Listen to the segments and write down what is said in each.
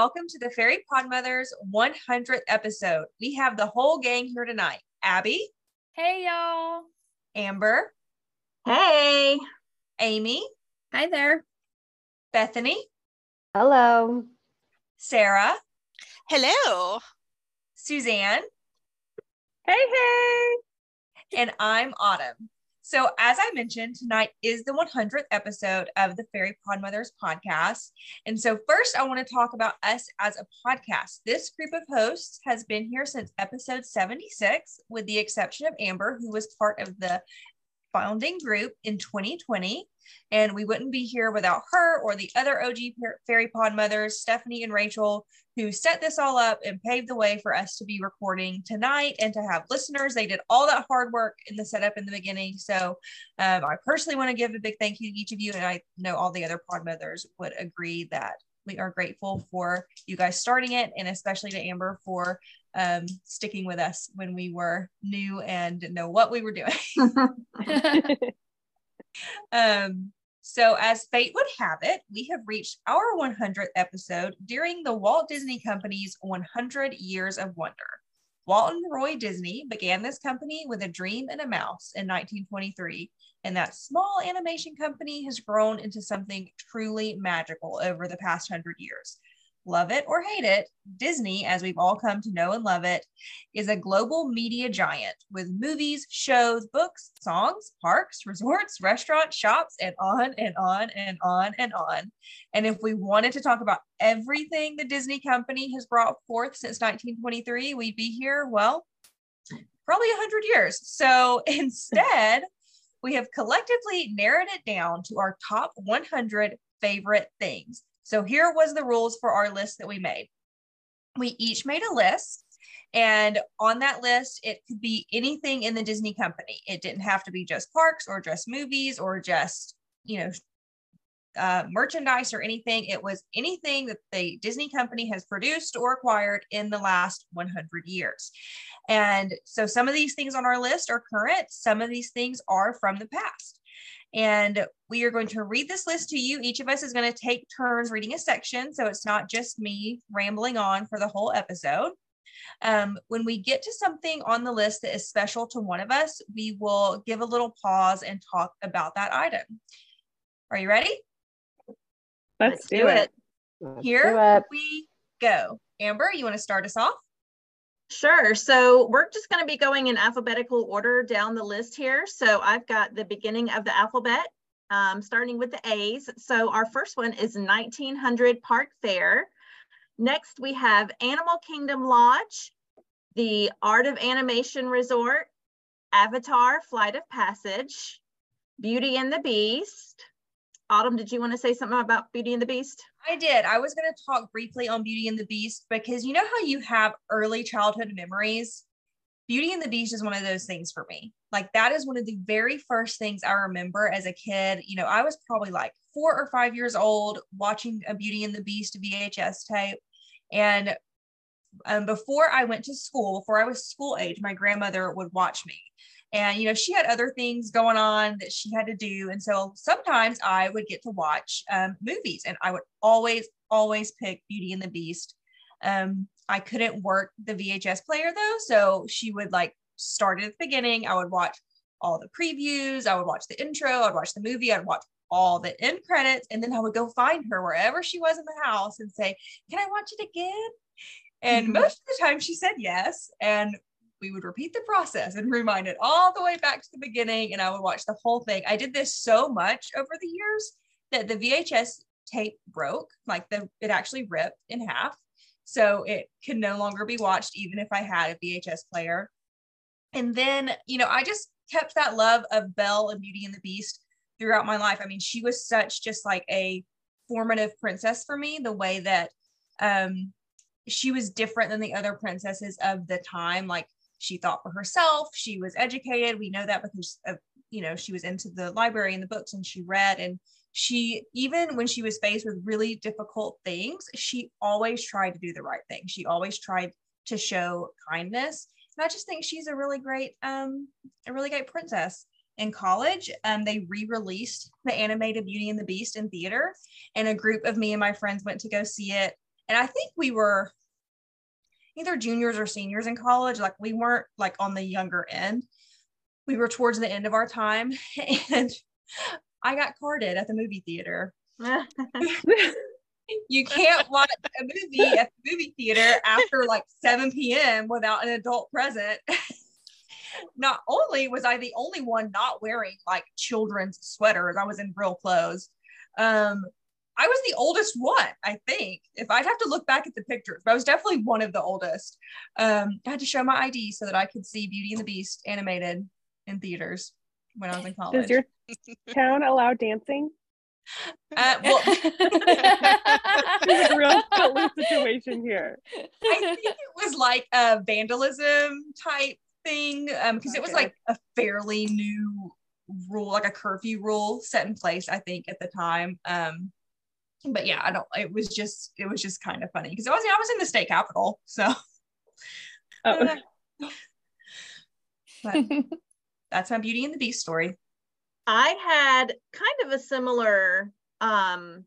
Hello, and welcome to the Fairy Podmothers 100th episode. We have the whole gang here tonight Abby. Hey, y'all. Amber. Hey. Amy. Hi there. Bethany. Hello. Sarah. Hello. Suzanne. Hey, hey. And I'm Autumn. So, as I mentioned, tonight is the 100th episode of the Fairy Podmothers podcast. And so, first, I want to talk about us as a podcast. This group of hosts has been here since episode 76, with the exception of Amber, who was part of the founding group in 2020. And we wouldn't be here without her or the other OG Fairy Pod mothers, Stephanie and Rachel, who set this all up and paved the way for us to be recording tonight and to have listeners. They did all that hard work in the setup in the beginning. So um, I personally want to give a big thank you to each of you. And I know all the other pod mothers would agree that we are grateful for you guys starting it and especially to Amber for um, sticking with us when we were new and didn't know what we were doing. um, so, as fate would have it, we have reached our 100th episode during the Walt Disney Company's 100 Years of Wonder. Walt and Roy Disney began this company with a dream and a mouse in 1923, and that small animation company has grown into something truly magical over the past hundred years love it or hate it, Disney, as we've all come to know and love it, is a global media giant with movies, shows, books, songs, parks, resorts, restaurants, shops, and on and on and on and on. And if we wanted to talk about everything the Disney company has brought forth since 1923, we'd be here, well, probably 100 years. So instead, we have collectively narrowed it down to our top 100 favorite things so here was the rules for our list that we made. We each made a list and on that list, it could be anything in the Disney company. It didn't have to be just parks or just movies or just, you know, uh, merchandise or anything. It was anything that the Disney company has produced or acquired in the last 100 years. And so some of these things on our list are current, some of these things are from the past. And we are going to read this list to you. Each of us is going to take turns reading a section. So it's not just me rambling on for the whole episode. Um, when we get to something on the list that is special to one of us, we will give a little pause and talk about that item. Are you ready? Let's, Let's do, it. it. Here we go. Amber, you want to start us off? Sure. So we're just going to be going in alphabetical order down the list here. So I've got the beginning of the alphabet, um, starting with the A's. So our first one is 1900 Park Fair. Next, we have Animal Kingdom Lodge, the Art of Animation Resort, Avatar Flight of Passage, Beauty and the Beast, Autumn, did you want to say something about Beauty and the Beast? I did. I was going to talk briefly on Beauty and the Beast because you know how you have early childhood memories? Beauty and the Beast is one of those things for me. Like that is one of the very first things I remember as a kid. You know, I was probably like four or five years old watching a Beauty and the Beast VHS tape. And um, before I went to school, before I was school age, my grandmother would watch me and you know she had other things going on that she had to do and so sometimes i would get to watch um, movies and i would always always pick beauty and the beast. Um, i couldn't work the vhs player though so she would like start at the beginning. I would watch all the previews i would watch the intro i'd watch the movie i'd watch all the end credits and then i would go find her wherever she was in the house and say can i watch it again? And mm-hmm. most of the time she said yes and we would repeat the process and rewind it all the way back to the beginning and I would watch the whole thing. I did this so much over the years that the VHS tape broke, like the it actually ripped in half. So it can no longer be watched even if I had a VHS player. And then, you know, I just kept that love of Belle and Beauty and the Beast throughout my life. I mean, she was such just like a formative princess for me, the way that um she was different than the other princesses of the time. Like she thought for herself she was educated. We know that because of you know she was into the library and the books and she read. And she even when she was faced with really difficult things she always tried to do the right thing. She always tried to show kindness. And i just think she's a really great um a really great princess. In college um, they re-released the animated beauty and the beast in theater. And a group of me and my friends went to go see it. And I think we were either juniors or seniors in college. Like we weren't like on the younger end. We were towards the end of our time. And I got carded at the movie theater. you can't watch a movie at the movie theater after like 7 p.m. without an adult present. not only was I the only one not wearing like children's sweaters, I was in real clothes. Um, I was the oldest one, I think. If I'd have to look back at the pictures, but I was definitely one of the oldest. Um, I had to show my ID so that I could see Beauty and the Beast animated in theaters when I was in college. Does your town allow dancing? Uh, well, There's a real footloose situation here. I think it was like a vandalism type thing because it was like a fairly new rule, like a curfew rule set in place, I think, at the time. Um, but yeah, I don't. It was just, it was just kind of funny because I was, I was in the state capital. so. Oh, that's my Beauty and the Beast story. I had kind of a similar um,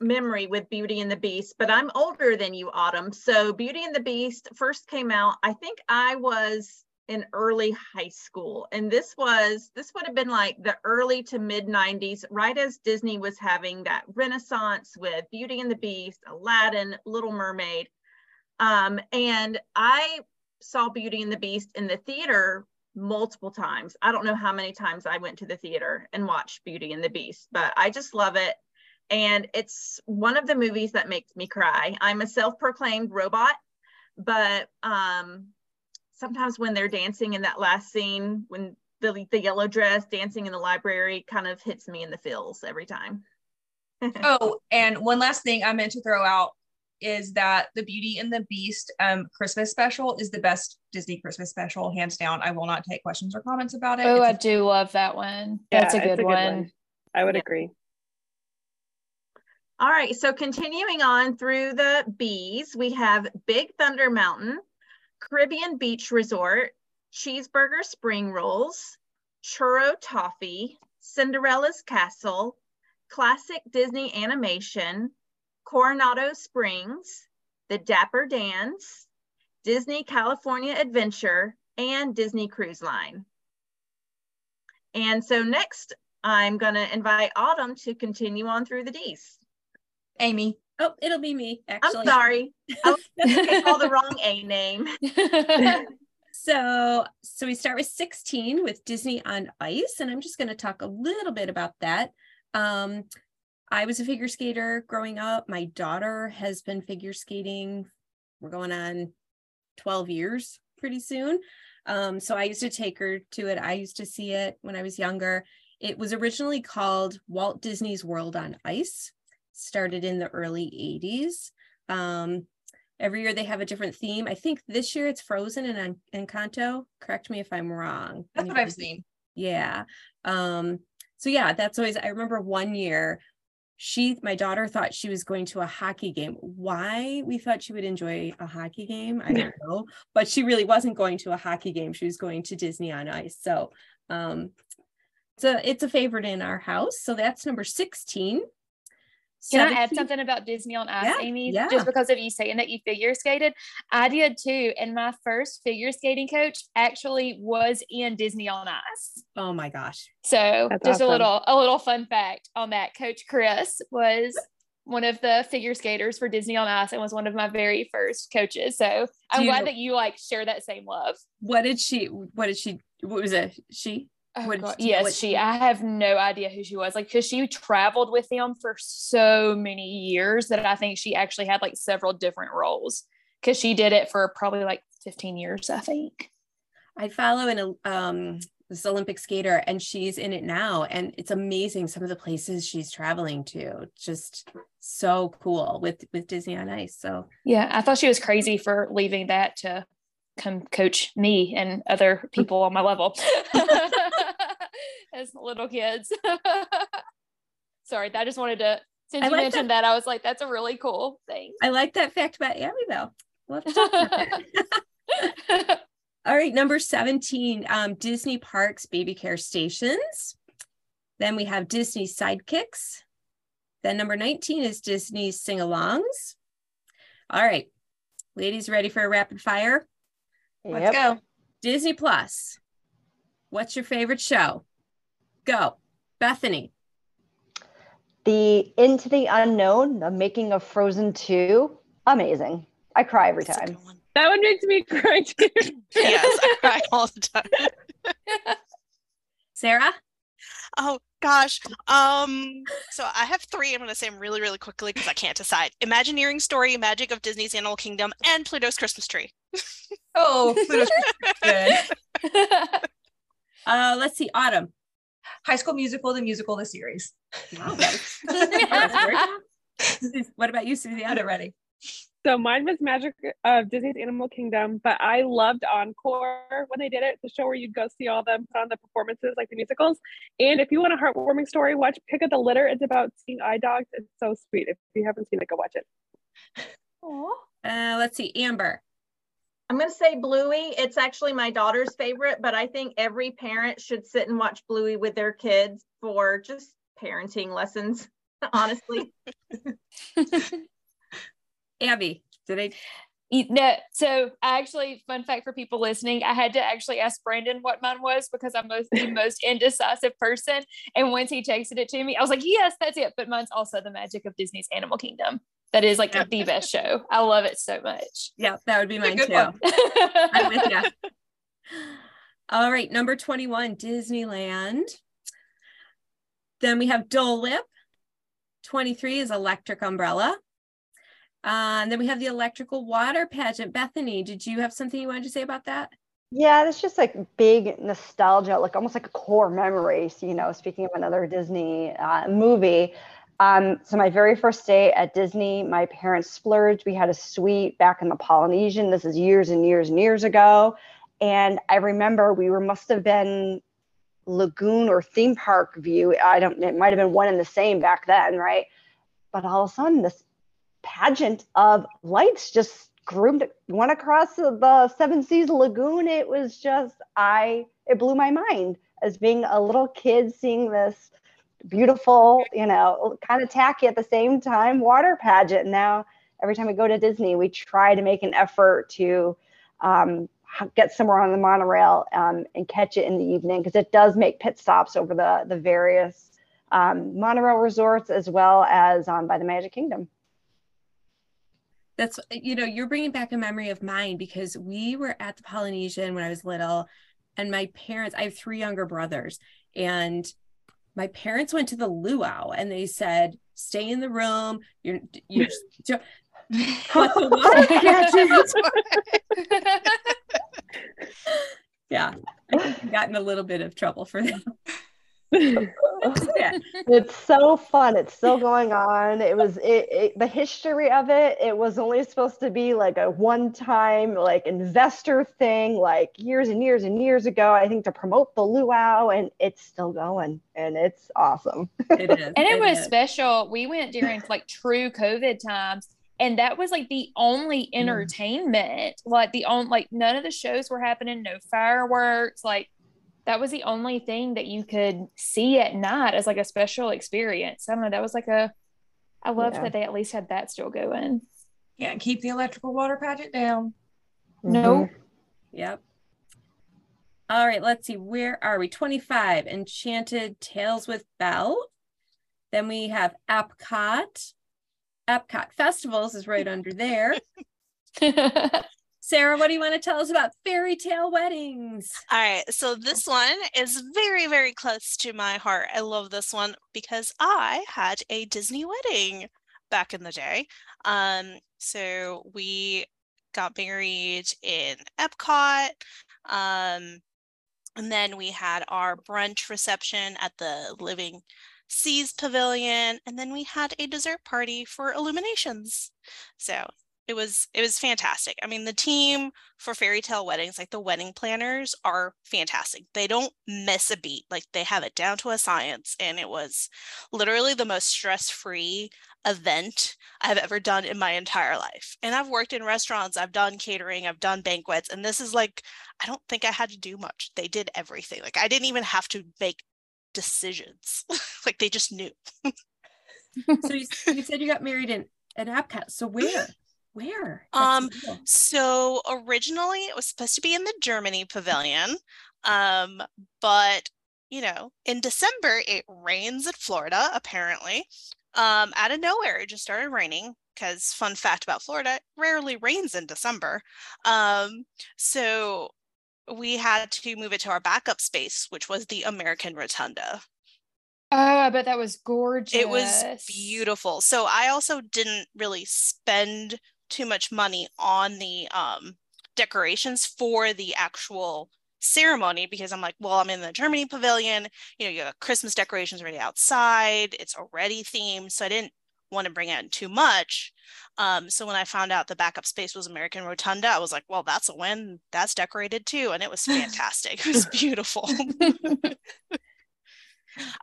memory with Beauty and the Beast, but I'm older than you, Autumn. So Beauty and the Beast first came out, I think I was in early high school. And this was, this would have been like the early to mid 90s, right as Disney was having that renaissance with Beauty and the Beast, Aladdin, Little Mermaid. Um, and I saw Beauty and the Beast in the theater multiple times. I don't know how many times I went to the theater and watched Beauty and the Beast, but I just love it. And it's one of the movies that makes me cry. I'm a self-proclaimed robot, but um, sometimes when they're dancing in that last scene, when the, the yellow dress dancing in the library kind of hits me in the feels every time. Oh, and one last thing I meant to throw out is that the Beauty and the Beast um, Christmas special is the best Disney Christmas special, hands down. I will not take questions or comments about it. oh, It's I a- do love that one. Yeah, That's a it's good, one. I would Yeah. agree. All right, so continuing on through the B's, we have Big Thunder Mountain, Caribbean Beach Resort, Cheeseburger Spring Rolls, Churro Toffee, Cinderella's Castle, Classic Disney Animation, Coronado Springs, The Dapper Dans, Disney California Adventure, and Disney Cruise Line. And so next, I'm going to invite Autumn to continue on through the D's. Amy. Oh, it'll be me, actually. I'm sorry. I was call the wrong A name. So, so we start with 16 with Disney on Ice, and I'm just going to talk a little bit about that. Um, I was a figure skater growing up. My daughter has been figure skating. We're going on 12 years pretty soon. Um, so I used to take her to it. I used to see it when I was younger. It was originally called Walt Disney's World on Ice, started in the early 80s. Um, every year they have a different theme. I think this year it's Frozen and En- Encanto. Correct me if I'm wrong. That's what I've seen. Yeah. Um, so yeah, that's always I remember one year she my daughter thought she was going to a hockey game. Why we thought she would enjoy a hockey game, I don't know, but she really wasn't going to a hockey game. She was going to Disney on Ice. So um so it's a favorite in our house. So that's number 16. Can I add something about Disney on Ice, Yeah, Amy? yeah. Just because of you saying that you figure skated, I did too. And my first figure skating coach actually was in Disney on Ice. Oh my gosh. So That's just awesome. a little a little fun fact on that. Coach Chris was one of the figure skaters for Disney on Ice and was one of my very first coaches. So I'm you glad that you like share that same love. What did she what did she what was it? She? Oh, What- God. do you know Yes, what she. she- I have no idea who she was. Like, because she traveled with them for so many years that I think she actually had like several different roles. Because she did it for probably like 15 years, I think. I follow an um this Olympic skater and she's in it now and it's amazing some of the places she's traveling to. Just so cool with with Disney on Ice. So Yeah, I thought she was crazy for leaving that to come coach me and other people on my level as little kids. Sorry, I just wanted to. Since I you like mentioned that. I was like, that's a really cool thing. I like that fact about Amityville. We'll to talk about that. All right, number 17, um, Disney Parks Baby Care Stations. Then we have Disney Sidekicks. Then number 19 is Disney Sing Alongs. All right. Ladies, ready for a rapid fire? Let's go. Disney Plus. What's your favorite show? Go. Bethany. The Into the Unknown, the making of Frozen 2. Amazing. I cry every That's time. one. That one makes me cry too. Yes, I cry all the time. Sarah? Oh gosh. Um, so I have three. I'm gonna say them really, really quickly because I can't decide. Imagineering story, Magic of Disney's Animal Kingdom, and Pluto's Christmas Tree. Oh, Pluto's good. Uh, let's see. Autumn. High School Musical, the musical, the series. Wow, that's- that's great. what about you, Susie? Get it ready. So mine was Magic of Disney's Animal Kingdom, but I loved Encore when they did it, the show where you'd go see all them put on the performances, like the musicals. And if you want a heartwarming story, watch Pick of the Litter. It's about seeing eye dogs. It's so sweet. If you haven't seen it, go watch it. Uh, let's see. Amber. I'm going to say Bluey. It's actually my daughter's favorite, but I think every parent should sit and watch Bluey with their kids for just parenting lessons, honestly. Abby. Did I? You- No, so actually, fun fact for people listening, I had to actually ask Brandon what mine was because I'm most the most indecisive person. And once he texted it to me, I was like, yes, that's it. But mine's also the magic of Disney's Animal Kingdom. That is like the best show. I love it so much. Yeah, that would be mine too. I'm with you. All right, number 21, Disneyland. Then we have Dole Whip. 23 is Electric Umbrella. Uh, and then we have the electrical water pageant. Bethany, did you have something you wanted to say about that? Yeah, it's just like big nostalgia, like almost like a core memory. So, you know, speaking of another Disney uh, movie. Um, so my very first day at Disney, my parents splurged. We had a suite back in the Polynesian. This is years and years and years ago. And I remember we were must have been lagoon or theme park view. I don't it might have been one and the same back then, right? But all of a sudden this pageant of lights just groomed went across the- the seven seas lagoon it was just i it blew my mind as being a little kid seeing this beautiful you know kind of tacky at the same time water pageant. Now every time we go to disney we try to make an effort to um, get somewhere on the monorail um, and catch it in the evening because it does make pit stops over the the various um, monorail resorts as well as by the magic kingdom. That's, you know, you're bringing back a memory of mine because we were at the Polynesian when I was little, and my parents, I have three younger brothers, and my parents went to the luau and they said, stay in the room. You're, you're, but the water pageant, yeah, I think we got in a little bit of trouble for that. Yeah. it's so fun it's still going on it was it, it the history of it it was only supposed to be like a one time like investor thing like years and years and years ago i think to promote the luau and it's still going and it's awesome It is. and it was is. special. We went during like true COVID times, and that was like the only mm. entertainment. Like the only like none of the shows were happening, no fireworks. Like that was the only thing that you could see at night as like a special experience. I don't know. That was like a. I love Yeah. that they at least had that still going. Can't keep the electrical water pageant down. Mm-hmm. Nope. Yep. All right, let's see. Where are we? 25, Enchanted Tales with Belle. Then we have Epcot. Epcot Festivals is right under there. Sarah, what do you want to tell us about fairy tale weddings? All right, so this one is very, very close to my heart. I love this one because I had a Disney wedding back in the day. Um, so we got married in Epcot. Um, and then we had our brunch reception at the Living Seas Pavilion, and then we had a dessert party for Illuminations. So it was it was fantastic. I mean, the team for fairy tale weddings, like the wedding planners, are fantastic. They don't miss a beat. Like they have it down to a science, and it was literally the most stress-free event I've ever done in my entire life. And I've worked in restaurants, I've done catering, I've done banquets, and this is like I don't think I had to do much. They did everything. Like I didn't even have to make decisions. like they just knew. So you, you said you got married in at Epcot. So where? Where? Um, cool. So originally it was supposed to be in the Germany pavilion. Um, but you know, in December it rains in Florida, apparently. Um, out of nowhere, it just started raining because fun fact about Florida, it rarely rains in December. Um, so we had to move it to our backup space, which was the American Rotunda. Oh, I bet that was gorgeous. It was beautiful. So I also didn't really spend too much money on the um, decorations for the actual ceremony because I'm like, well, I'm in the Germany pavilion. You know, you got Christmas decorations already outside. It's already themed. So I didn't want to bring in too much. Um, so when I found out the backup space was American Rotunda, I was like, well, that's a win. That's decorated too. And it was fantastic. it was beautiful.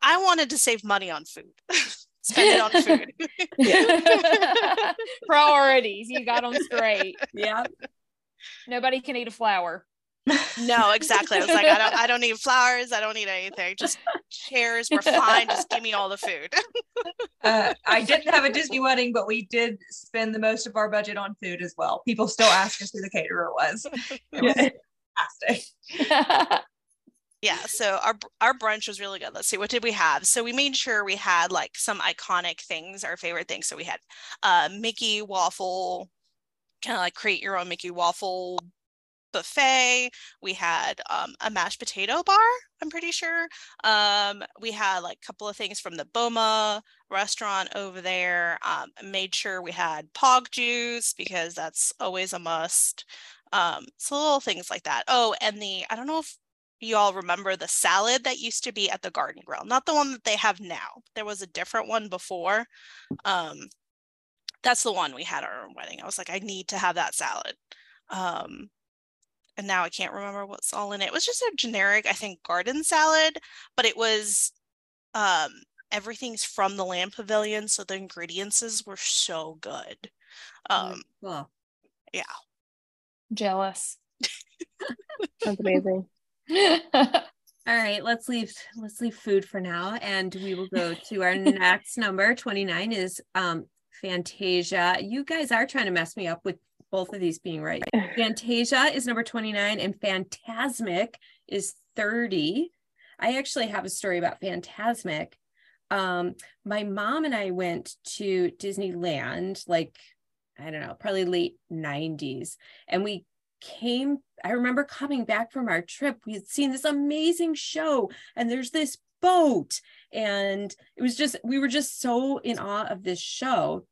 I wanted to save money on food. Spend it on food. Priorities. You got them straight. Yeah. Nobody can eat a flower. No, exactly. I was like, I don't I don't need flowers. I don't need anything. Just chairs. We're fine. Just give me all the food. Uh, I didn't have a Disney wedding, but we did spend the most of our budget on food as well. People still ask us who the caterer was. It was fantastic. Yeah so our our brunch was really good. Let's see what did we have? So we made sure we had like some iconic things our favorite things. So we had uh mickey waffle kind of like create your own mickey waffle buffet. We had um, a mashed potato bar i'm pretty sure. Um, we had like a couple of things from the boma restaurant over there. Um, made sure we had pog juice because that's always a must. Um, so little things like that. Oh and the i don't know if you all remember the salad that used to be at the garden grill not the one that they have now there was a different one before um that's the one we had at our wedding. I was like i need to have that salad. Um and now i can't remember what's all in it. It was just a generic i think garden salad but it was um everything's from the land pavilion so the ingredients were so good. Um Well, yeah. Jealous. That's amazing. all right. Let's leave. Let's leave food for now, and we will go to our next number. Twenty nine is um Fantasia. You guys are trying to mess me up with both of these being right. Fantasia is number twenty nine, and Fantasmic is thirty. I actually have a story about Fantasmic. Um, my mom and I went to Disneyland like I don't know, probably late 90s. And we came, I remember coming back from our trip, we had seen this amazing show, and there's this boat. And it was just, we were just so in awe of this show.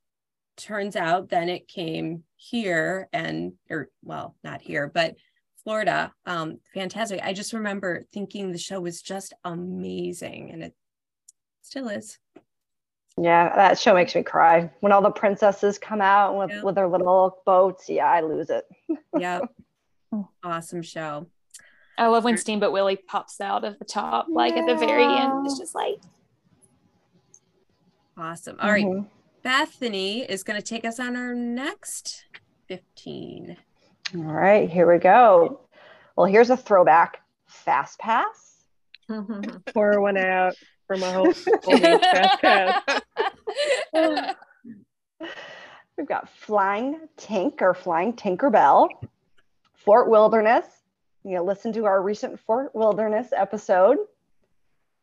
Turns out then it came here and, or well, not here, but Florida. Um, fantastic. I just remember thinking the show was just amazing, and it still is. Yeah, that show makes me cry. When all the princesses come out with, Yeah. with their little boats, yeah, I lose it. Yep. awesome show. I love when Steamboat Willie pops out of the top, like at the very end. It's just like, Awesome. All right. Mhm. Bethany is going to take us on our next 15. All right, here we go. Well, here's a throwback Fast Pass. Pour one out for my whole old fast pass. We've got Flying Tink or Flying Tinkerbell, Fort Wilderness. You know, listen to our recent Fort Wilderness episode.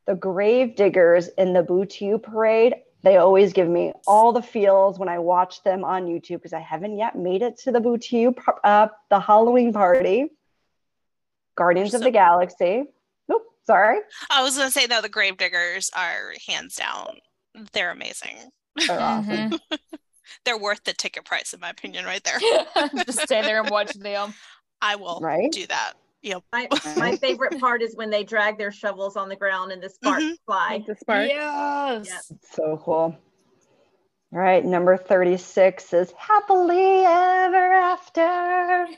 The Grave Diggers in the Boo to Parade. They always give me all the feels when I watch them on YouTube because I haven't yet made it to the Boo to You, uh, the Halloween party. Guardians of the Galaxy. Oop, sorry. I was gonna say no, the Gravediggers are hands down. They're amazing. They're awesome. Mhm. They're worth the ticket price, in my opinion, right there. just stay there and watch them. I will Right? do that. Yep. My, my favorite part is when they drag their shovels on the ground and the sparks Mhm. fly. Like the sparks. Yes. So cool. All right, number 36 is Happily Ever After. I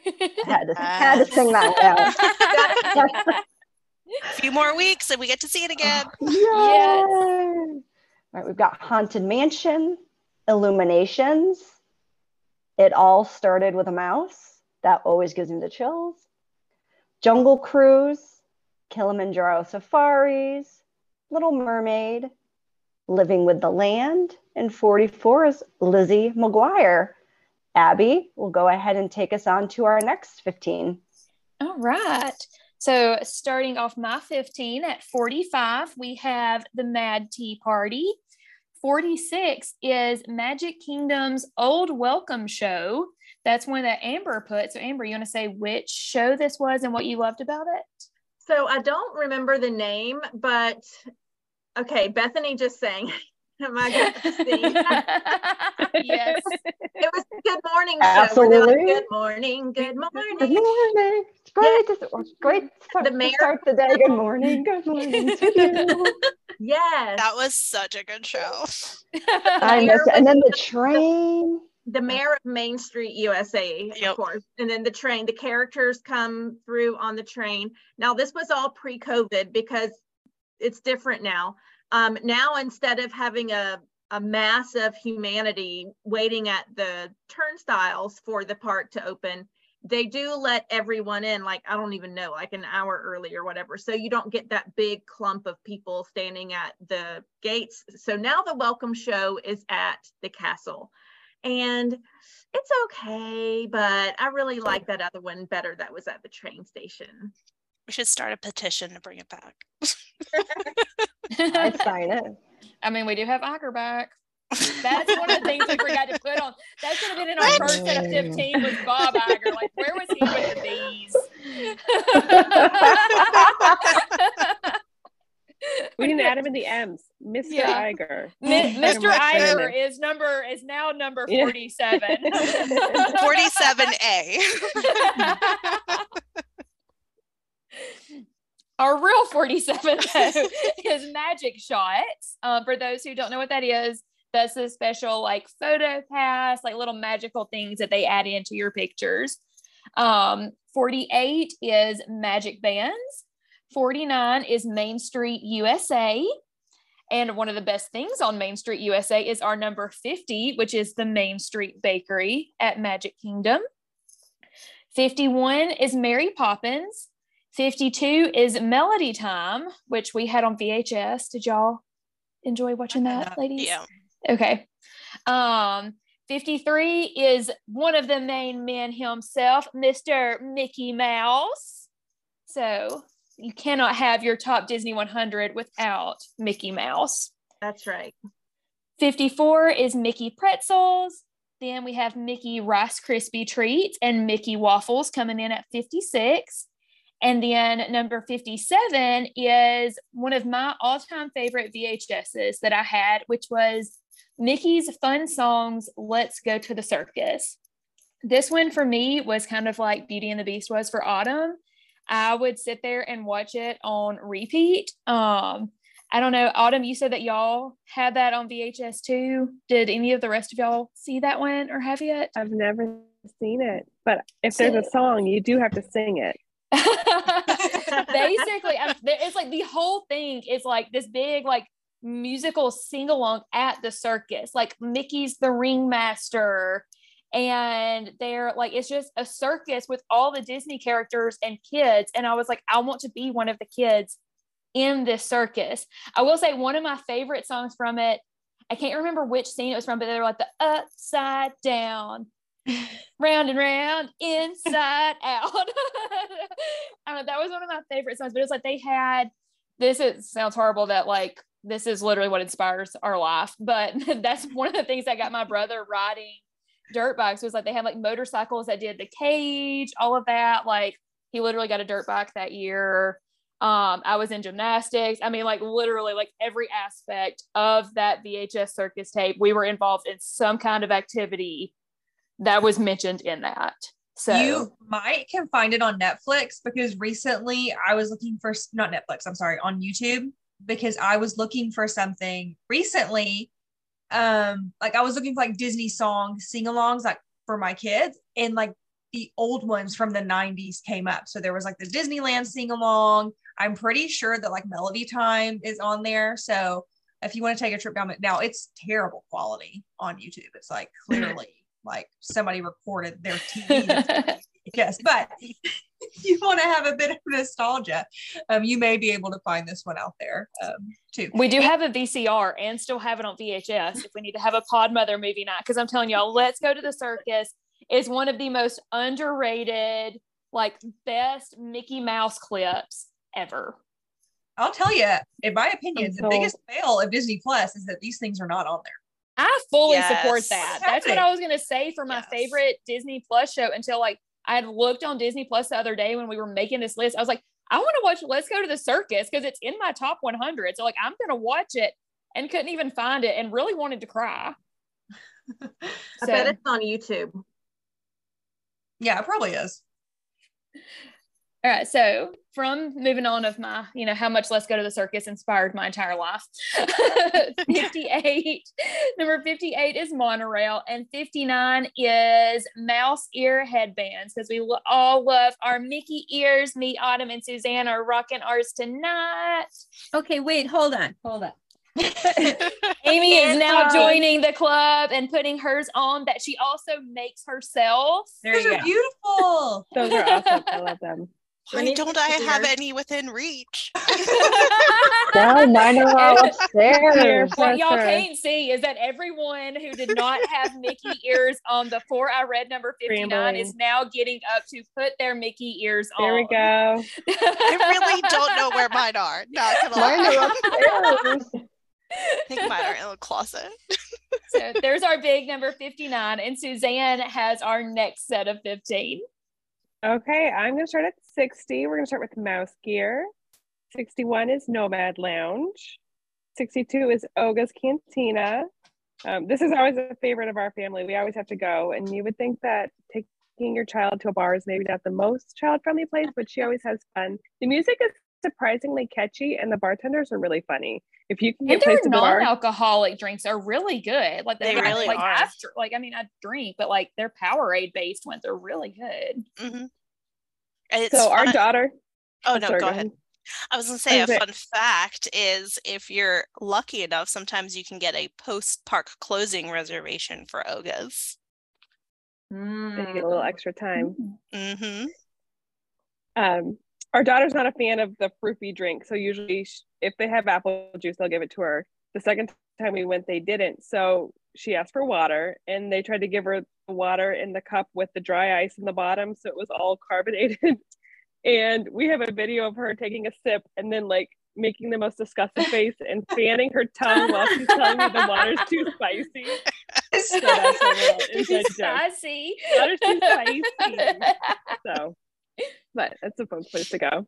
had to, had to sing that now. A few more weeks and we get to see it again. Yay! All right, we've got Haunted Mansion, Illuminations. It all started with a mouse. That always gives me the chills. Jungle Cruise, Kilimanjaro Safaris, Little Mermaid, Living with the Land, and 44 is Lizzie McGuire. Abby will go ahead and take us on to our next 15. All right. So, starting off my 15 at 45, we have the Mad Tea Party. 46 is Magic Kingdom's Old Welcome Show. That's one that Amber put. So, Amber, you want to say which show this was and what you loved about it? So, I don't remember the name, but okay, Bethany just sang. Am I going to sing? yes. It was Good Morning Show. Absolutely. Like, good morning, good morning. Good morning. morning. It's great. to- great start, The to mayor- start the day. Good morning. Good morning to you. Yes. That was such a good show. I mayor miss it. And then the train. the mayor of Main Street USA, Yep. of course. And then the train, the characters come through on the train. Now, this was all pre-COVID because it's different now. Um, now, instead of having a, a mass of humanity waiting at the turnstiles for the park to open, they do let everyone in, like, I don't even know, like an hour early or whatever. So you don't get that big clump of people standing at the gates. So now the welcome show is at the castle and it's okay, but I really like that other one better that was at the train station. We should start a petition to bring it back. I'd sign it. I mean, we do have Iger back. That's one of the things we forgot to put on. That should have been in our first set of 15 was Bob Iger. Like, where was he with the bees? We didn't add him in the M's. Mr. Yeah. Iger. Mi- Mr. Much Iger is number is now number 47. 47A. Our real 47 though, is Magic Shots. Um, for those who don't know what that is, that's a special like photo pass, like little magical things that they add into your pictures. Um, 48 is Magic Bands. 49 is Main Street USA. And one of the best things on Main Street USA is our number 50, which is the Main Street Bakery at Magic Kingdom. 51 is Mary Poppins. 52 is Melody Time, which we had on VHS. Did y'all enjoy watching that, ladies? Yeah. Okay. Um, 53 is one of the main men himself, Mr. Mickey Mouse. So you cannot have your top Disney 100 without Mickey Mouse. That's right. 54 is Mickey Pretzels. Then we have Mickey Rice Krispie Treats and Mickey Waffles coming in at 56. And then number 57 is one of my all time favorite VHSs that I had, which was Mickey's Fun Songs Let's Go to the Circus. This one for me was kind of like Beauty and the Beast was for Autumn. I would sit there and watch it on repeat. Um, I don't know. Autumn, you said that y'all had that on VHS too. Did any of the rest of y'all see that one or have yet? I've never seen it, but if there's a song, you do have to sing it. Basically, it's like the whole thing is like this big like musical sing along at the circus. Like Mickey's the ringmaster, and they're like it's just a circus with all the Disney characters and kids. And I was like, I want to be one of the kids in this circus. I will say one of my favorite songs from it. I can't remember which scene it was from, but they were like the upside down, round and round, inside out. Know, that was one of my favorite songs, but it's like they had this is sounds horrible that like this is literally what inspires our life, but that's one of the things that got my brother riding dirt bikes was like they had like motorcycles that did the cage, all of that. Like he literally got a dirt bike that year. Um, I was in gymnastics. I mean, like literally, like every aspect of that VHS circus tape, we were involved in some kind of activity that was mentioned in that. So you might can find it on Netflix because recently I was looking for not Netflix, I'm sorry, on YouTube because I was looking for something recently. Um, like I was looking for like Disney song sing-alongs like for my kids, and like the old ones from the 90s came up. So there was like the Disneyland sing-along. I'm pretty sure that like Melody Time is on there. So if you want to take a trip down now, it's terrible quality on YouTube. It's like clearly like somebody recorded their TV. yes, but you want to have a bit of nostalgia, um, you may be able to find this one out there um, too. We do have a VCR and still have it on VHS if we need to have a Pod Mother movie night. Because I'm telling y'all, Let's Go to the Circus is one of the most underrated, like best Mickey Mouse clips ever. I'll tell you, in my opinion, the biggest fail of Disney Plus is that these things are not on there. I fully support that. What's That's what? I was gonna say for my Yes. favorite Disney Plus show until like I had looked on Disney Plus the other day when we were making this list. I was like, I want to watch Let's Go to the Circus because it's in my top 100. So like I'm gonna watch it and couldn't even find it and really wanted to cry. I So- bet it's on YouTube. Yeah, it probably is. All right, so from moving on of my, you know, how much Let's Go to the Circus inspired my entire life. 58, number 58 is monorail, and 59 is mouse ear headbands because we all love our Mickey ears. Me, Autumn, and Suzanne are rocking ours tonight. Okay, wait, hold on, hold on. Amy is now Yes. joining the club and putting hers on that she also makes herself. There These you are go. beautiful. Those are awesome. I love them. Why don't I have any within reach? No, mine are all upstairs. What y'all can't see is that everyone who did not have Mickey ears on before I read number 59 Scrambling. is now getting up to put their Mickey ears on. There we go. I really don't know where mine are. Not Mine are upstairs. I think mine are in the closet. so there's our big number 59, and Suzanne has our next set of 15. Okay, I'm going to start at 60. We're going to start with Mouse Gear. 61 is Nomad Lounge. 62 is Oga's Cantina. Um, this is always a favorite of our family. We always have to go. And you would think that taking your child to a bar is maybe not the most child friendly place, but she always has fun. The music is surprisingly catchy, and the bartenders are really funny. If you can And get their placed in the bar, non-alcoholic drinks are really good. Like They they're really like are. after like I mean I drink, but like their Powerade based ones are really good. hmm It's so our daughter. Oh I'm no, sorry, go ahead. I was gonna say a fun fact is if you're lucky enough, sometimes you can get a post park closing reservation for Oga's. Then you get a little extra time. Mm-hmm. um our daughter's not a fan of the fruity drink so usually if they have apple juice they'll give it to her. The second time we went they didn't so she asked for water and they tried to give her the water in the cup with the dry ice in the bottom so it was all carbonated. And we have a video of her taking a sip and then like making the most disgusted face and fanning her tongue while she's telling me the water's too spicy. So that's a little inside joke water's too spicy. So, but that's a fun place to go.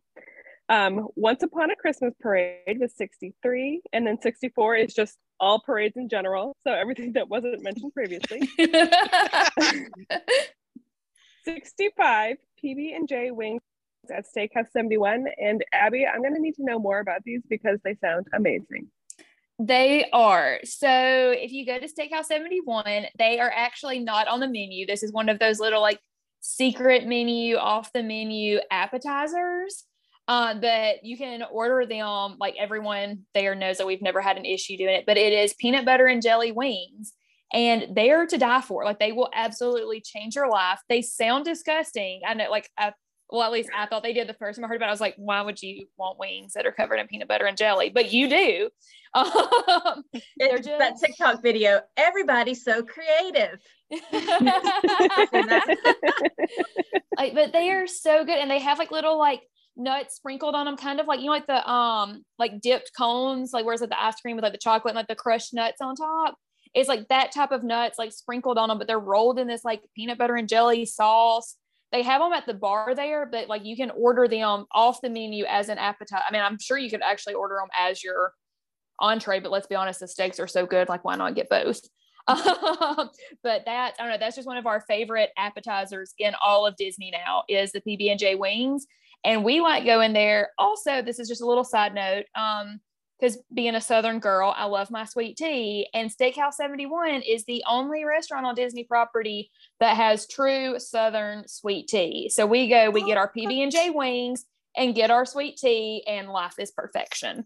Um, Once Upon a Christmas Parade was 63, and then 64 is just all parades in general. So everything that wasn't mentioned previously. 65, PB and J Wings at Steakhouse 71. And Abby, I'm going to need to know more about these because they sound amazing. They are. So if you go to Steakhouse 71, they are actually not on the menu. This is one of those little like secret menu, off the menu appetizers. Uh, but you can order them like everyone there knows that we've never had an issue doing it, but it is peanut butter and jelly wings. And they are to die for. Like they will absolutely change your life. They sound disgusting. I know, like I well, at least I thought they did the first time I heard about it. I was like, why would you want wings that are covered in peanut butter and jelly? But you do. Um, They're It's that just- TikTok video. Everybody's so creative. like, but they are so good, and they have like little like nuts sprinkled on them, kind of like you know, like the um like dipped cones, like where's like the ice cream with like the chocolate and like the crushed nuts on top. It's like that type of nuts, like sprinkled on them, but they're rolled in this like peanut butter and jelly sauce. They have them at the bar there, but like you can order them off the menu as an appetizer. I mean, I'm sure you could actually order them as your entree, but let's be honest, the steaks are so good. Like, why not get both? But that I don't know. That's just one of our favorite appetizers in all of Disney now is the PB and J wings, and we like going there. Also, this is just a little side note. Um, because being a Southern girl, I love my sweet tea. And Steakhouse 71 is the only restaurant on Disney property that has true Southern sweet tea. So we go, we get our oh, PB and J wings and get our sweet tea, and life is perfection.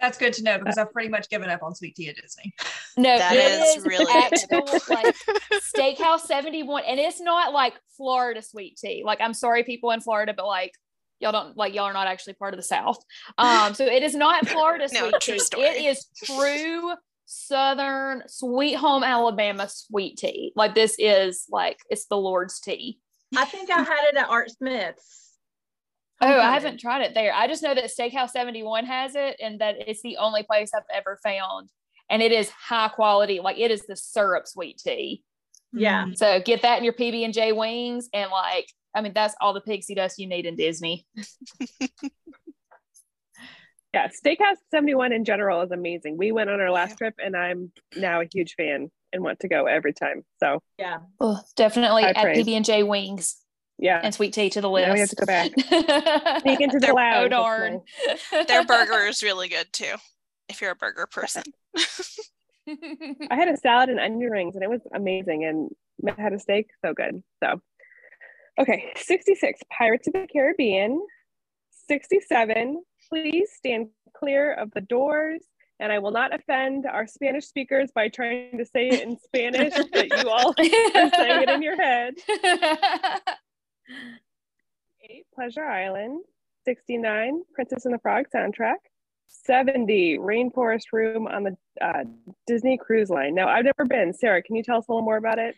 That's good to know because uh, I've pretty much given up on sweet tea at Disney. No, That it is is really actual like Steakhouse 71. And it's not like Florida sweet tea. Like, I'm sorry, people in Florida, but like, y'all don't like, y'all are not actually part of the South. Um, so it is not Florida No, sweet true tea. story. It is true Southern sweet home Alabama sweet tea. Like, this is like, it's the Lord's tea. I think I had it at Art Smith's. Oh, I haven't tried it there. I just know that Steakhouse 71 has it and that it's the only place I've ever found. And it is high quality, like it is the syrup sweet tea. Yeah. So get that in your PB and J wings, and like, I mean, that's all the pixie dust you need in Disney. Yeah, Steakhouse 71 in general is amazing. We went on our last trip and I'm now a huge fan and want to go every time. So Yeah. Oh, definitely High add praise. PB and J wings yeah. and sweet tea to the list. Now we have to go back. Sneak into the They're- lounge. oh darn! Their burger is really good too. If you're a burger person. I had a salad and onion rings and it was amazing. And Matt had a steak, so good. So, okay, 66, Pirates of the Caribbean. 67, please stand clear of the doors. And I will not offend our Spanish speakers by trying to say it in Spanish, but you all are saying it in your head. Eight, Pleasure Island. 69, Princess and the Frog soundtrack. 70, Rainforest Room on the uh, Disney Cruise Line. Now, I've never been. Sarah, can you tell us a little more about it?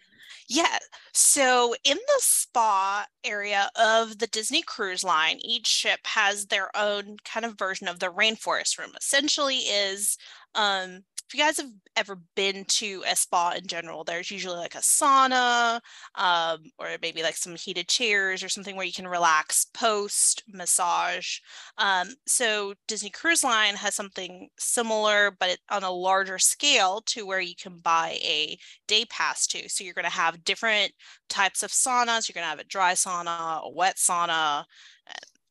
Yeah. So in the spa area of the Disney Cruise Line, each ship has their own kind of version of the rainforest room. Essentially is um if you guys have ever been to a spa in general, there's usually like a sauna, um, or maybe like some heated chairs or something where you can relax post massage. Um, so Disney Cruise Line has something similar, but it, on a larger scale to where you can buy a day pass to. So you're going to have different types of saunas. You're going to have a dry sauna, a wet sauna,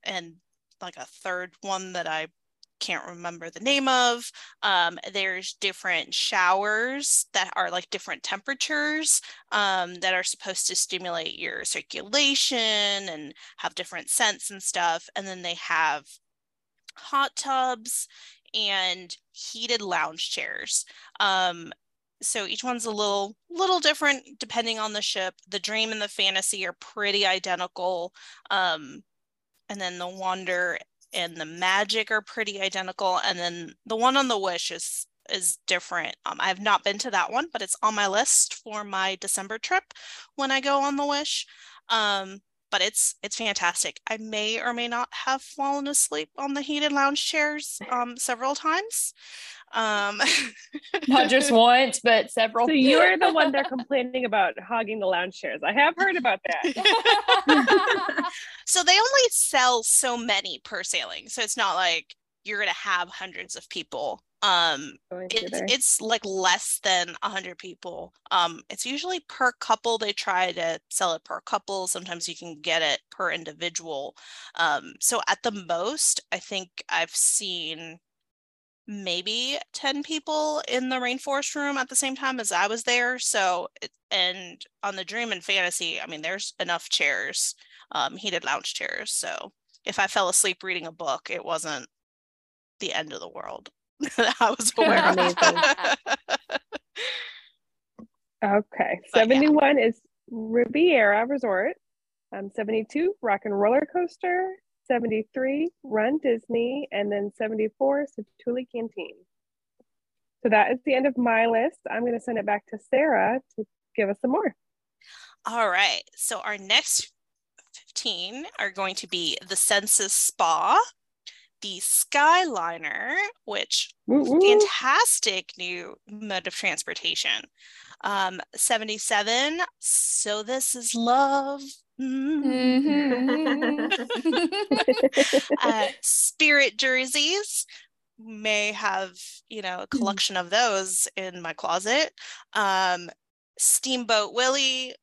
and like a third one that I can't remember the name of. Um, there's different showers that are like different temperatures um, that are supposed to stimulate your circulation and have different scents and stuff. And then they have hot tubs and heated lounge chairs. Um, so each one's a little little different depending on the ship. The dream and the fantasy are pretty identical. Um, and then the wonder and the magic are pretty identical. And then the one on the wish is is different. Um, I've not been to that one, but it's on my list for my December trip when I go on the wish. Um, but it's it's fantastic. I may or may not have fallen asleep on the heated lounge chairs um, several times. Um, Not just once, but several. So you're the one they're complaining about hogging the lounge chairs. I have heard about that. so they only sell so many per sailing, so it's not like you're gonna have hundreds of people. Um, it's it's like less than a hundred people. Um, it's usually per couple. They try to sell it per couple. Sometimes you can get it per individual. Um, so at the most, I think I've seen maybe 10 people in the rainforest room at the same time as I was there. So, and on the dream and fantasy, I mean, there's enough chairs, um, heated lounge chairs. So if I fell asleep reading a book, it wasn't the end of the world. that I was aware of. Okay. But yeah. 71 is Riviera Resort. Um, 72, Rock and Roller Coaster. 73, Run Disney. And then 74, Satu'li Canteen. So that is the end of my list. I'm going to send it back to Sarah to give us some more. All right. So our next 15 are going to be the Senses Spa, the Skyliner, which fantastic new mode of transportation. Um, 77, So This Is Love. Mm. uh, Spirit jerseys may have, you know, a collection of those in my closet. Um, Steamboat Willie,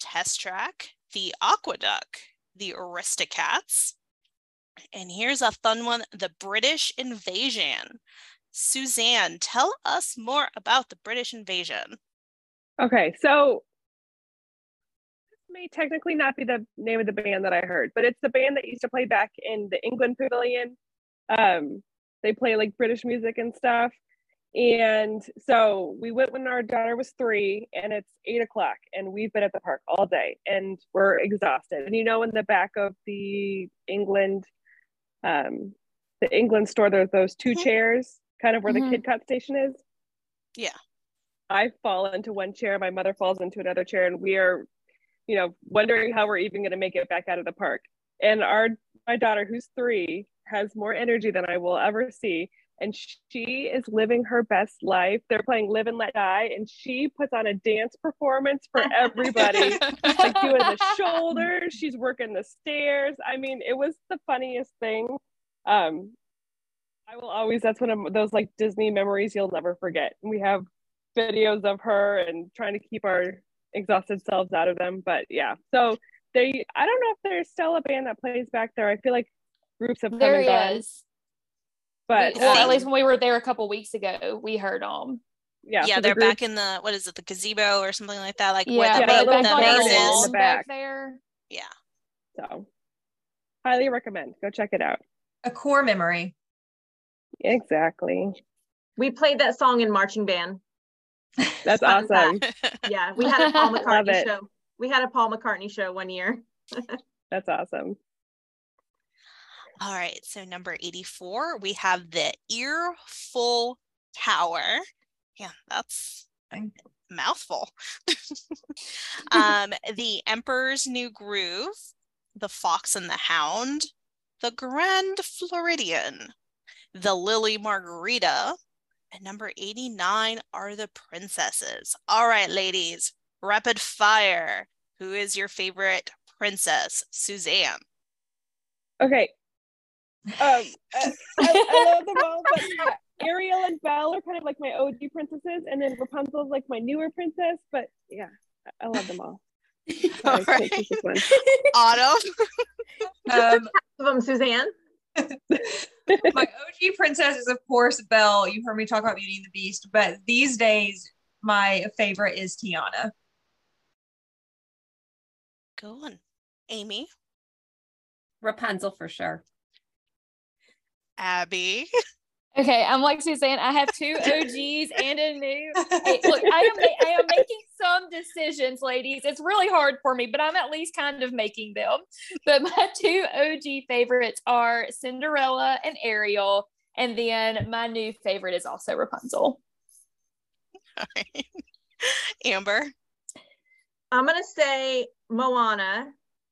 Test Track, the Aqueduct, the Aristocats. And here's a fun one the British Invasion. Suzanne, tell us more about the British Invasion. Okay, so this may technically not be the name of the band that I heard, but it's the band that used to play back in the England Pavilion. Um, They play like British music and stuff. And so we went when our daughter was three, and it's eight o'clock, and we've been at the park all day, and we're exhausted. And you know, in the back of the England, um, the England store, there's those 2 Mhm. chairs, kind of where Mhm. the Kid Cut station is. Yeah. I fall into one chair, my mother falls into another chair, and we are, you know, wondering how we're even going to make it back out of the park. And our my daughter, who's three, has more energy than I will ever see, and she is living her best life. They're playing Live and Let Die, and she puts on a dance performance for everybody, like doing the shoulders. She's working the stairs. I mean, it was the funniest thing. Um, I will always. That's one of those like Disney memories you'll never forget. We have videos of her and trying to keep our exhausted selves out of them. But yeah, so they. I don't know if there's still a band that plays back there. I feel like groups have come there and gone. is. But well, at least when we were there a couple weeks ago, we heard them. yeah, yeah, so they're group- back in the what is it, the gazebo or something like that, like Yeah, where the, Yeah, back, ba- back the the base in is. the back back. there. Yeah. So highly recommend. Go check it out. A core memory. Exactly. We played that song in marching band. That's Fun awesome. Yeah, we had a Paul McCartney show. We had a Paul McCartney show one year. That's awesome. All right, so number 84, we have the Earful Tower. Yeah, that's a mouthful. um, the Emperor's New Groove, The Fox and the Hound, The Grand Floridian, The Lily Margarita, and number 89 are the princesses. All right, ladies, rapid fire. Who is your favorite princess? Suzanne. Okay. Um, I, I, I love them all, but yeah, Ariel and Belle are kind of like my OG princesses, and then Rapunzel's like my newer princess. But yeah, I, I love them all. All I right. Autumn. Um, Of them, Suzanne. my OG princess is, of course, Belle. You heard me talk about Beauty and the Beast, but these days, my favorite is Tiana. Go on. Amy. Rapunzel for sure. Abby. Okay, I'm like Suzanne. I have two OGs and a new. Hey, look, I am I am making some decisions, ladies. It's really hard for me, but I'm at least kind of making them. But my two OG favorites are Cinderella and Ariel, and then my new favorite is also Rapunzel. All right. Amber. I'm gonna say Moana.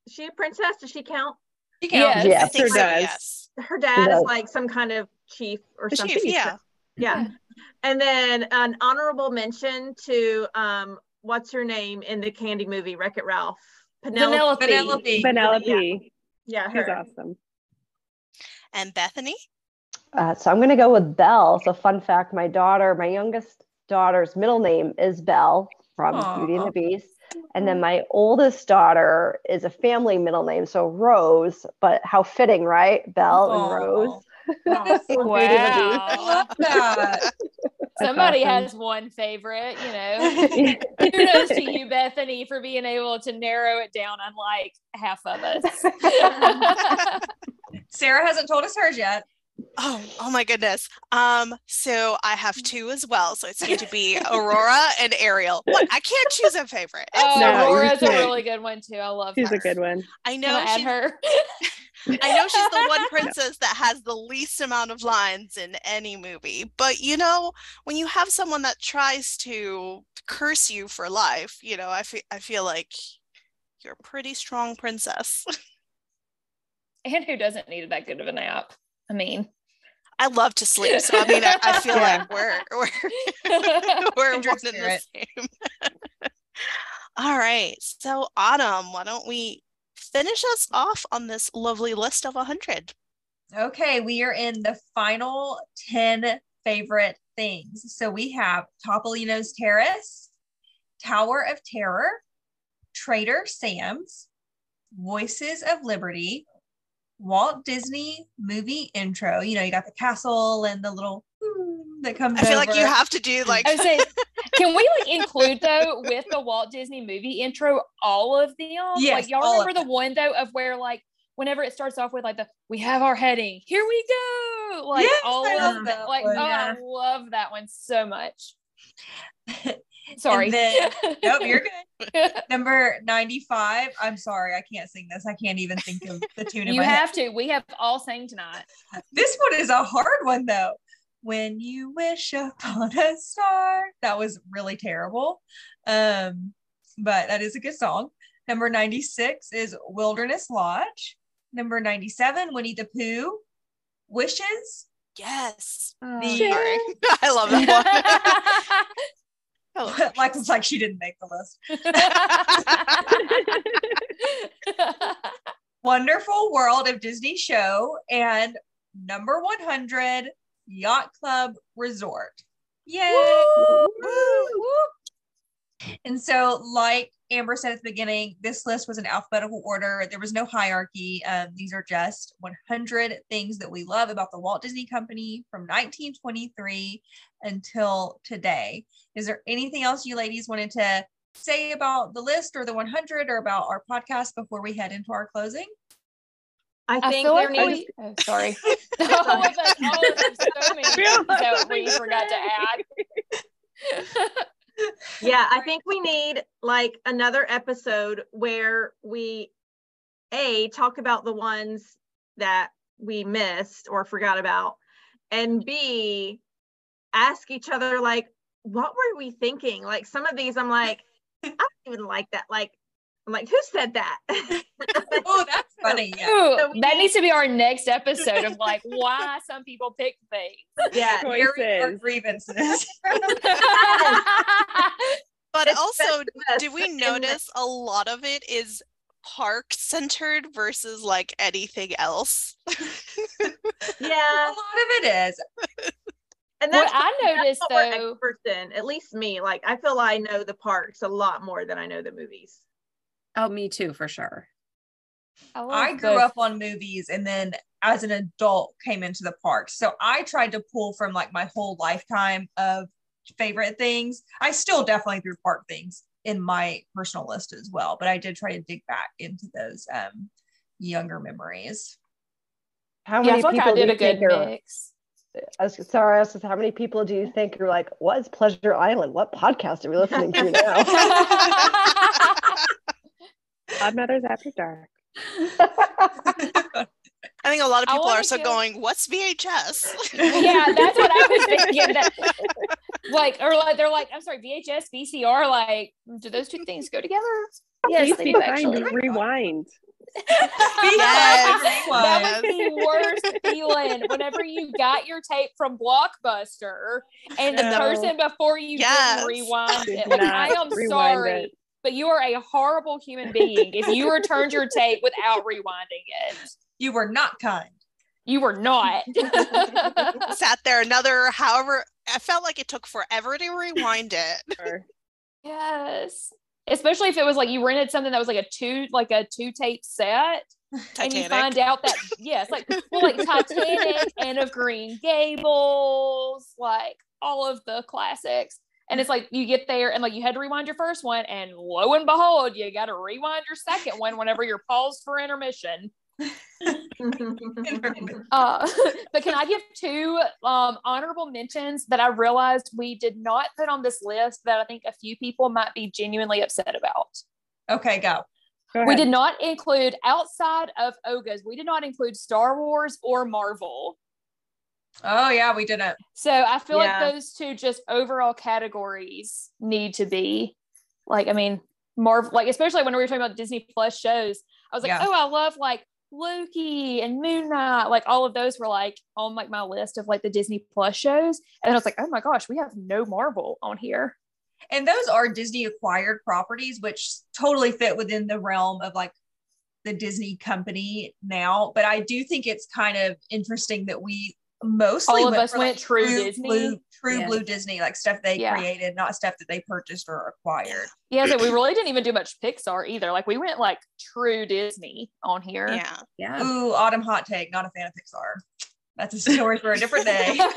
Is she a princess? Does she count? She counts. Yes. Yes, I think her so, does. yes. Her dad is like some kind of chief or The something. chief, yeah. Yeah. And then an honorable mention to um, what's her name in the Candy movie, Wreck It Ralph? Penelope. Penelope. Penelope. Yeah, She's her. awesome. And Bethany. Uh, so I'm going to go with Belle. So, fun fact my daughter, my youngest daughter's middle name is Belle from Beauty and the Beast. And then mm-hmm. my oldest daughter is a family middle name. So, Rose, but how fitting, right? Belle Aw. and Rose. Oh, For Beauty and the I Wow. love that. Somebody awesome. has one favorite, you know. Kudos to you, Bethany, for being able to narrow it down, unlike half of us. Sarah hasn't told us hers yet. Oh, oh my goodness. Um, so I have two as well. So it's going to be Aurora and Ariel. What? I can't choose a favorite. oh, No, Aurora's a really good one too. I love her. She's her. a good one. I Can know I add her? I know she's the one princess that has the least amount of lines in any movie. But you know, when you have someone that tries to curse you for life, you know, I feel I feel like you're a pretty strong princess. and who doesn't need that good of a nap? I mean, I love to sleep, so I mean, I, I feel Yeah. like we're we're we're one and the same. All right, so Autumn, why don't we finish us off on this lovely list of 100? Okay, we are in the final 10 favorite things. So we have Topolino's Terrace, Tower of Terror, Trader Sam's, Voices of Liberty, Walt Disney movie intro. You know, you got the castle and the little that comes I feel like you have to do like I was saying, can we like include though with the Walt Disney movie intro all of them? Yes, like y'all remember the one though of where like whenever it starts off with like the we have our heading, here we go, Like Yes, all I of love that like one, oh yeah. I love that one so much. Sorry. then- nope, you're good. Number 95. I'm sorry, I can't sing this. I can't even think of the tune in you my head. have to. We have all sang tonight. This one is a hard one though. When you wish upon a star. That was really terrible. Um, but that is a good song. Number 96 is Wilderness Lodge. Number 97, Winnie the Pooh. Wishes. Yes. The- Sorry. I love that one. I love that. like it's like she didn't make the list. Wonderful World of Disney Show and number 100 Yacht Club Resort. Yay! And so, like Amber said at the beginning, this list was in alphabetical order. There was no hierarchy. Um, these are just 100 things that we love about the Walt Disney Company from 1923 until today. Is there anything else you ladies wanted to say about the list or the 100 or about our podcast before we head into our closing? I I think feel there like needs we, oh, sorry. all of us, all of us, so many things that we forgot to add. yeah i think we need like another episode where we a talk about the ones that we missed or forgot about and b ask each other like what were we thinking? Like some of these i'm like i don't even like that. Like i'm like who said that Oh, that's funny. Yeah. Ooh, So we that needs to be our next episode of like why some people pick things. yeah Airing our grievances. But It's also, do we us. And- notice a lot of it is park centered versus like anything else? Yeah, a lot of it is. and what that's I that's noticed what we're though, experts in at least me like i feel i know the parks a lot more than i know the movies Oh, me too, for sure. I, I grew both. up on movies and then as an adult came into the parks. So I tried to pull from like my whole lifetime of favorite things. I still definitely threw park things in my personal list as well, but I did try to dig back into those um younger memories. How many feel like people I did you a good mix. I was sorry, I was just, how many people do you think are like, what's Pleasure Island? What podcast are we listening to now? Pod Mothers After Dark. I think a lot of people are wanna so give- going, "What's VHS?" yeah, that's what I was thinking. That, like, or like they're like, I'm sorry, VHS, VCR. Like, do those two things go together? Yes, Please they do actually. Rewind. Yes. that was the worst feeling whenever you got your tape from Blockbuster and the person before you Yes. didn't rewind it. Like, I am rewind sorry, it. But you are a horrible human being if you returned your tape without rewinding it. You were not kind. You were not. Sat there another however. I felt like it took forever to rewind it. Or- yes. Especially if it was like you rented something that was like a two like a two tape set and you find out that yes, like well like Titanic Anne of Green Gables, like all of the classics. And it's like you get there and like you had to rewind your first one, and lo and behold, you got to rewind your second one whenever you're paused for intermission. Uh, but can I give two um, honorable mentions that I realized we did not put on this list that I think a few people might be genuinely upset about? Okay, go. Go We did not include outside of Oga's, we did not include Star Wars or Marvel. Oh yeah, we did it. So I feel Yeah. like those two just overall categories need to be like, I mean, Marvel, like especially when we were talking about Disney Plus shows, I was like, Yeah. oh, I love like Loki and Moon Knight. Like all of those were like on like my list of like the Disney Plus shows. And I was like, oh my gosh, we have no Marvel on here. And those are Disney acquired properties, which totally fit within the realm of like the Disney company now. But I do think it's kind of interesting that we mostly All of us for, went true Disney. blue, true Yeah. blue Disney, like stuff they Yeah. created, not stuff that they purchased or acquired. Yeah, so we really didn't even do much Pixar either. Like we went like true Disney on here. Yeah. Yeah. Ooh, autumn hot take. Not a fan of Pixar. That's a story for a different day. Save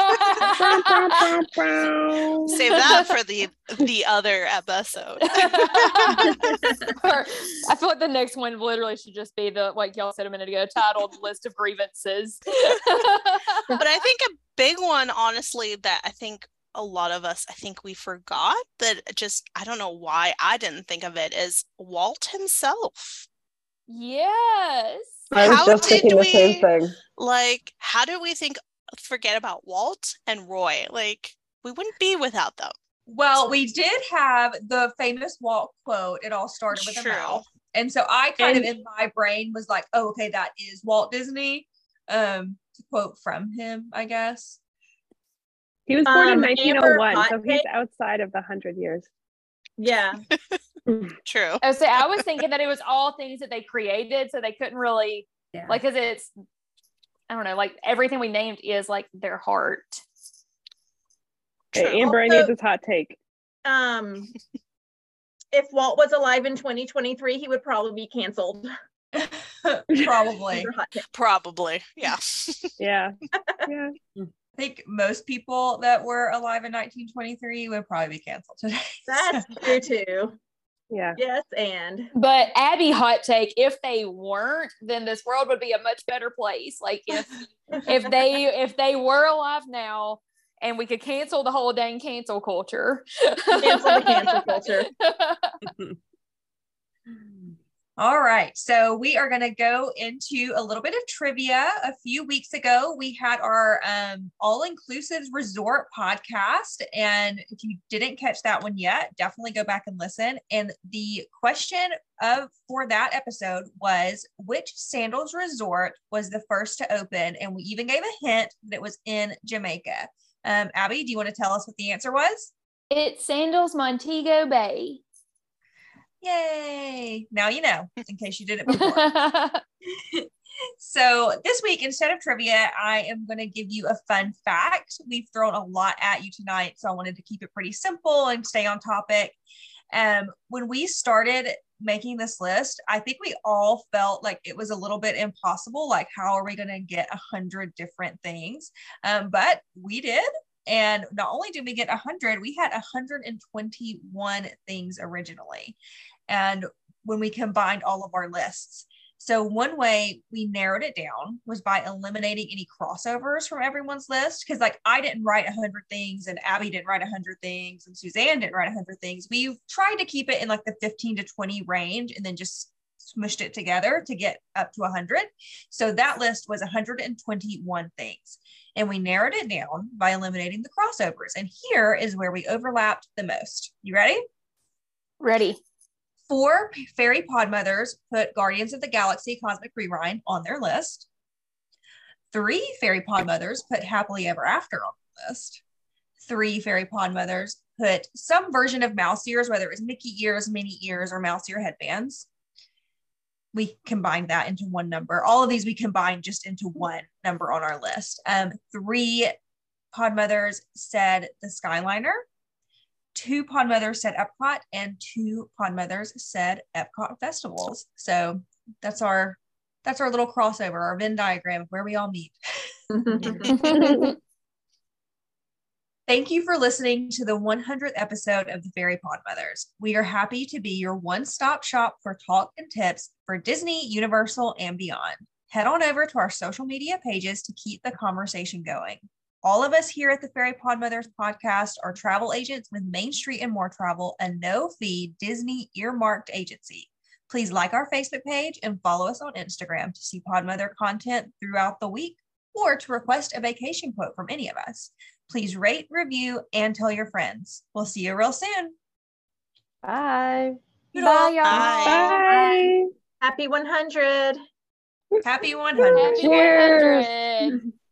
that for the the other episode. Or, I feel like the next one literally should just be the like y'all said a minute ago, titled "List of Grievances." but I think a big one, honestly, that I think a lot of us, I think we forgot that just I don't know why I didn't think of it is Walt himself. yes. I was How just did thinking the same we- thing. Like, how do we think forget about Walt and Roy? Like, we wouldn't be without them. Well, we did have the famous Walt quote. It all started with True. a mouth. And so I kind And- of in my brain was like, oh, okay, that is Walt Disney. Um, to quote from him, I guess. He was born Um, in Amber 1901, so he's outside of the hundred years. Yeah. True. Oh, so I was thinking that it was all things that they created, so they couldn't really Yeah. like because it's I don't know, like everything we named is like their heart. Okay, True. Amber, I Also- need this hot take. Um, if Walt was alive in 2023, he would probably be canceled. Probably. Hot take. Probably. Yeah. Yeah. Yeah. I think most people that were alive in 1923 would probably be canceled today. That's true too. Yeah. Yes, and But Abby hot take, if they weren't, then this world would be a much better place. Like if if they if they were alive now and we could cancel the whole dang cancel culture. Cancel the cancel culture. All right. So we are going to go into a little bit of trivia. A few weeks ago, we had our um, all inclusive resort podcast. And if you didn't catch that one yet, definitely go back and listen. And the question of for that episode was which Sandals resort was the first to open? And we even gave a hint that it was in Jamaica. Um, Abby, do you want to tell us what the answer was? it's Sandals Montego Bay. Yay. Now you know, in case you didn't before. so this week, instead of trivia, I am going to give you a fun fact. We've thrown a lot at you tonight, so I wanted to keep it pretty simple and stay on topic. Um, when we started making this list, I think we all felt like it was a little bit impossible. Like, how are we going to get a hundred different things? Um, but we did. And not only did we get 100, we had 121 things originally. And when we combined all of our lists. So, one way we narrowed it down was by eliminating any crossovers from everyone's list. Cause, like, I didn't write 100 things, and Abby didn't write 100 things, and Suzanne didn't write 100 things. We've tried to keep it in like the 15 to 20 range and then just smushed it together to get up to 100. So, that list was 121 things. And we narrowed it down by eliminating the crossovers. And here is where we overlapped the most. You ready? Ready. Four fairy pod mothers put Guardians of the Galaxy Cosmic Rewind on their list. Three fairy pod mothers put Happily Ever After on the list. Three fairy pod mothers put some version of mouse ears, whether it was Mickey ears, Minnie ears, or mouse ear headbands. We combined that into one number. All of these we combined just into one number on our list. Um, three pod mothers said the Skyliner two pod mothers said Epcot and two pod mothers said Epcot festivals. So that's our that's our little crossover, our Venn diagram of where we all meet. Thank you for listening to the 100th episode of the Fairy Pod Mothers. We are happy to be your one-stop shop for talk and tips for Disney, Universal, and beyond. Head on over to our social media pages to keep the conversation going. All of us here at the Fairy Pod Mothers podcast are travel agents with Main Street and More Travel, a no fee Disney earmarked agency. Please like our Facebook page and follow us on Instagram to see Pod Mother content throughout the week or to request a vacation quote from any of us. Please rate, review, and tell your friends. We'll see you real soon. Bye. Bye, y'all. Bye. Happy 100. Happy 100. Happy Cheers. 100.